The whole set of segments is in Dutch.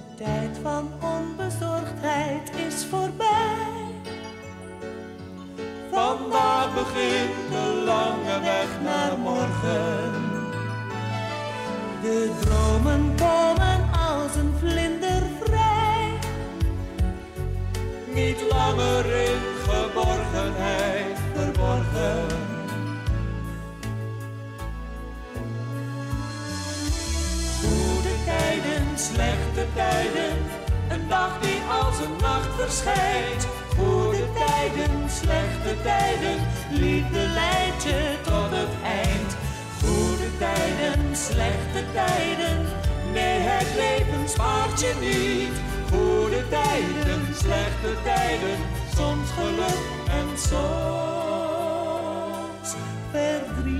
De tijd van onbezorgdheid is voorbij. Vandaag begint de lange weg naar morgen. De dromen komen als een vlinder vrij. Niet langer slechte tijden, een dag die als een nacht verschijnt. Goede tijden, slechte tijden, liefde leidt je tot het eind. Goede tijden, slechte tijden, nee het leven spaart je niet. Goede tijden, slechte tijden, soms geluk en soms verdriet.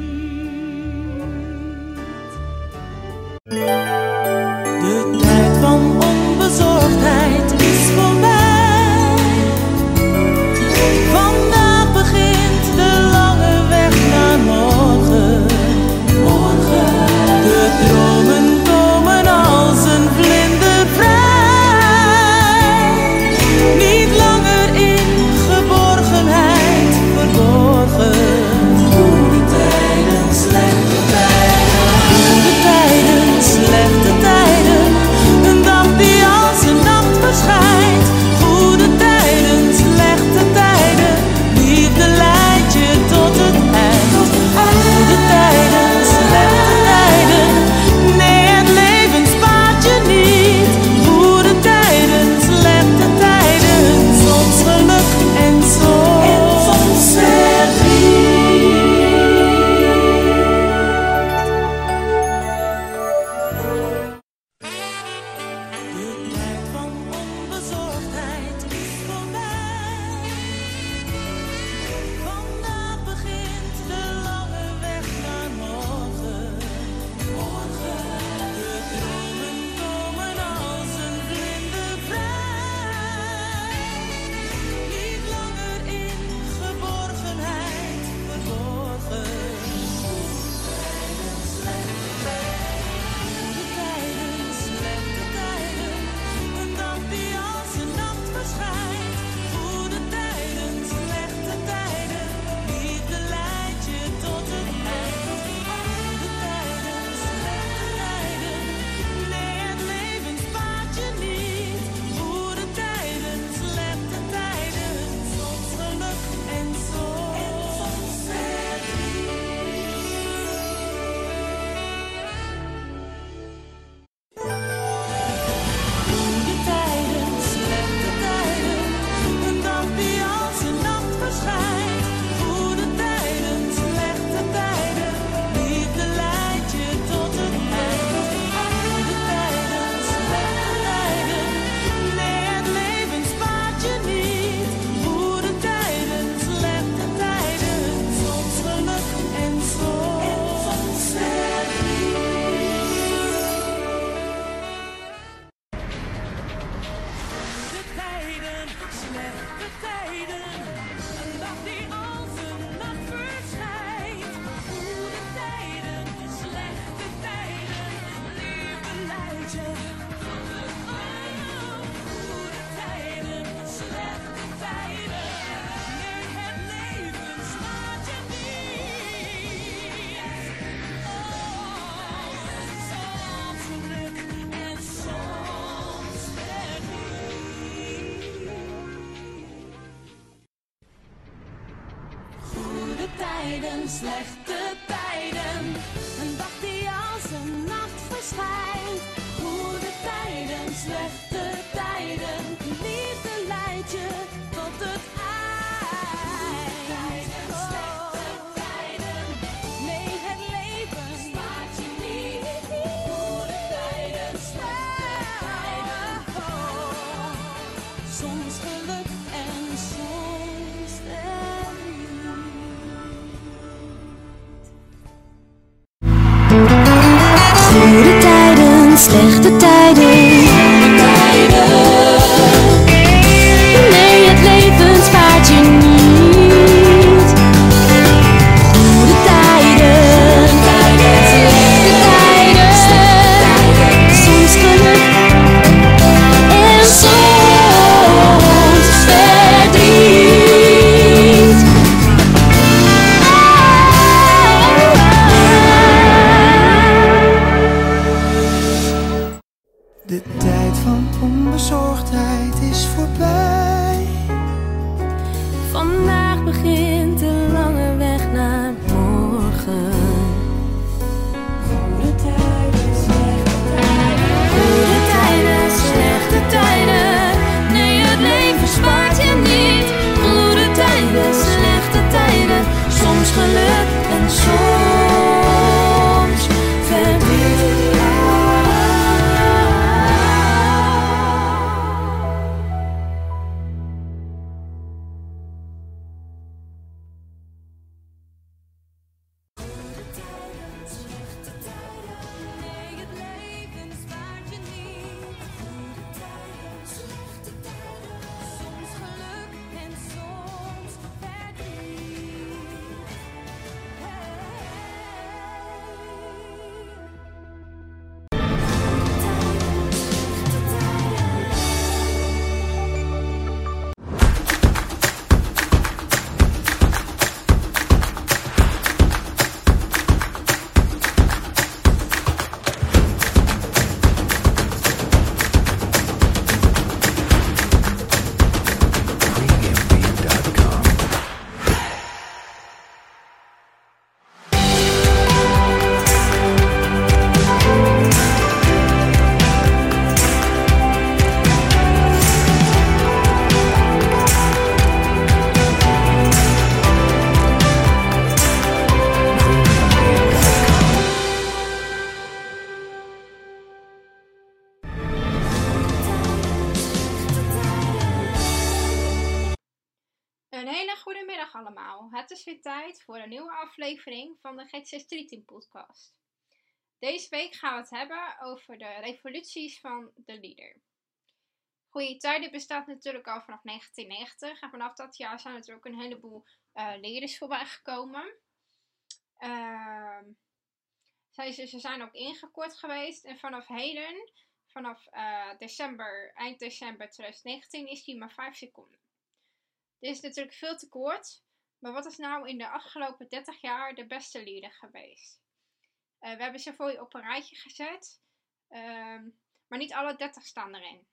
tijden, slechte tijden. Een dag die als een nacht verschijnt. Goede tijden, slechte tijden. Het is weer tijd voor een nieuwe aflevering van de GTC Street Team podcast. Deze week gaan we het hebben over de revoluties van de leader. Goede tijden bestaat natuurlijk al vanaf 1990 en vanaf dat jaar zijn er ook een heleboel eh leaders voorbij gekomen. Ehm, ze, ze zijn ook ingekort geweest en vanaf heden, vanaf eh, december, eind december 2019, is die maar 5 seconden. Dit is natuurlijk veel te kort. Maar wat is nou in de afgelopen 30 jaar de beste leader geweest? Eh, we hebben ze voor je op een rijtje gezet. Ehm, maar niet alle 30 staan erin.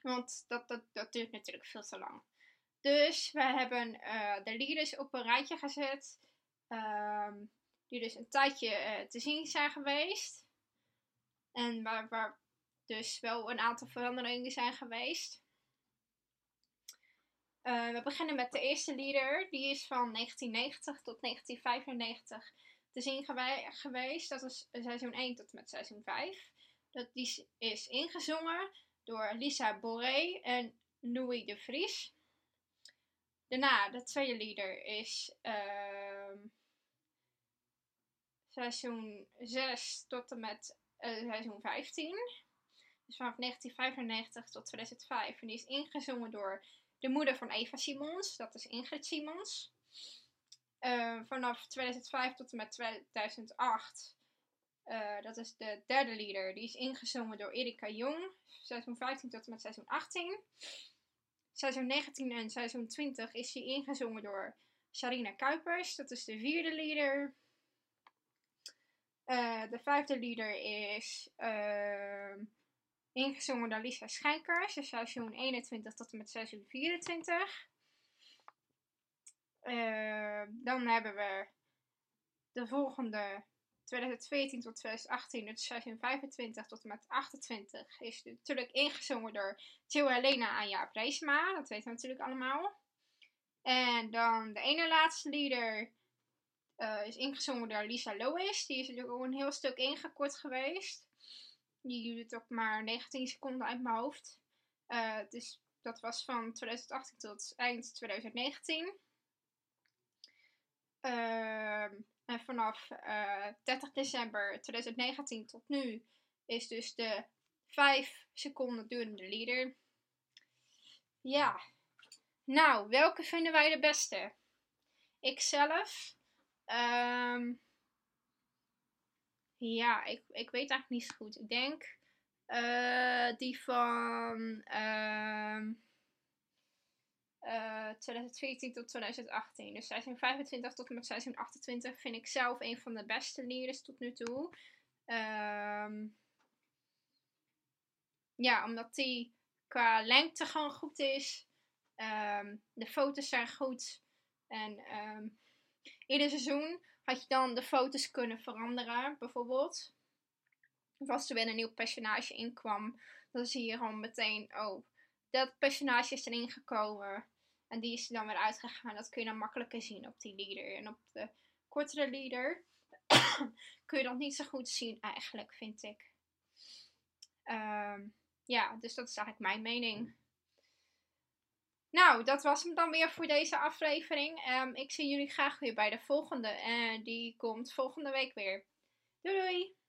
Want dat, dat, dat duurt natuurlijk veel te lang. Dus we hebben eh, de leaders op een rijtje gezet. ehm, die dus een tijdje eh, te zien zijn geweest. En waar, waar dus wel een aantal veranderingen zijn geweest. Eh, we beginnen met de eerste leader. Die is van 1990 tot 1995 te zien gewe- geweest. Dat is seizoen 1 tot en met seizoen 5. Dat, die is- ingezongen door Lisa Boré en Louis de Vries. Daarna, de tweede leader is ehm, seizoen 6 tot en met eh, seizoen 15. Dus vanaf 1995 tot 2005. En die is ingezongen door de moeder van Eva Simons, dat is Ingrid Simons. Eh, vanaf 2005 tot en met 2008, eh, dat is de derde leader, die is ingezongen door Erika Jong. Seizoen 15 tot en met seizoen 18. Seizoen 19 en seizoen 20 is die ingezongen door Sarina Kuipers, dat is de vierde leader. Eh, de vijfde leader is ehm, ingezongen door Lisa Schenkers, dus seizoen 21 tot en met seizoen 24. Eh, dan hebben we de volgende 2014 tot 2018, dus seizoen 25 tot en met 28, is natuurlijk ingezongen door Jill Helena en Jaap. Dat weten we natuurlijk allemaal. En dan de ene laatste leader eh, is ingezongen door Lisa Lois. Die is natuurlijk ook een heel stuk ingekort geweest. Die duurt ook maar 19 seconden uit mijn hoofd. Eh, dus dat was van 2018 tot eind 2019. Ehm, en vanaf eh 30 december 2019 tot nu is dus de 5 seconden durende leader. Ja. Nou, welke vinden wij de beste? Ikzelf. Ehm ja, ik, ik weet eigenlijk niet zo goed. Ik denk eh, die van ehm eh 2014 tot 2018. Dus seizoen 25 tot en met seizoen 28 vind ik zelf een van de beste leaders tot nu toe. Ehm ja, omdat die qua lengte gewoon goed is. Ehm, de foto's zijn goed. En ieder seizoen had je dan de foto's kunnen veranderen, bijvoorbeeld. Of als er weer een nieuw personage inkwam, dan zie je gewoon meteen, oh, dat personage is erin gekomen. En die is er dan weer uitgegaan. Dat kun je dan makkelijker zien op die leader. En op de kortere leader kun je dat niet zo goed zien eigenlijk, vind ik. Ehm, ja, dus dat is eigenlijk mijn mening. Nou, dat was hem dan weer voor deze aflevering. Ehm, ik zie jullie graag weer bij de volgende. En die komt volgende week weer. Doei doei!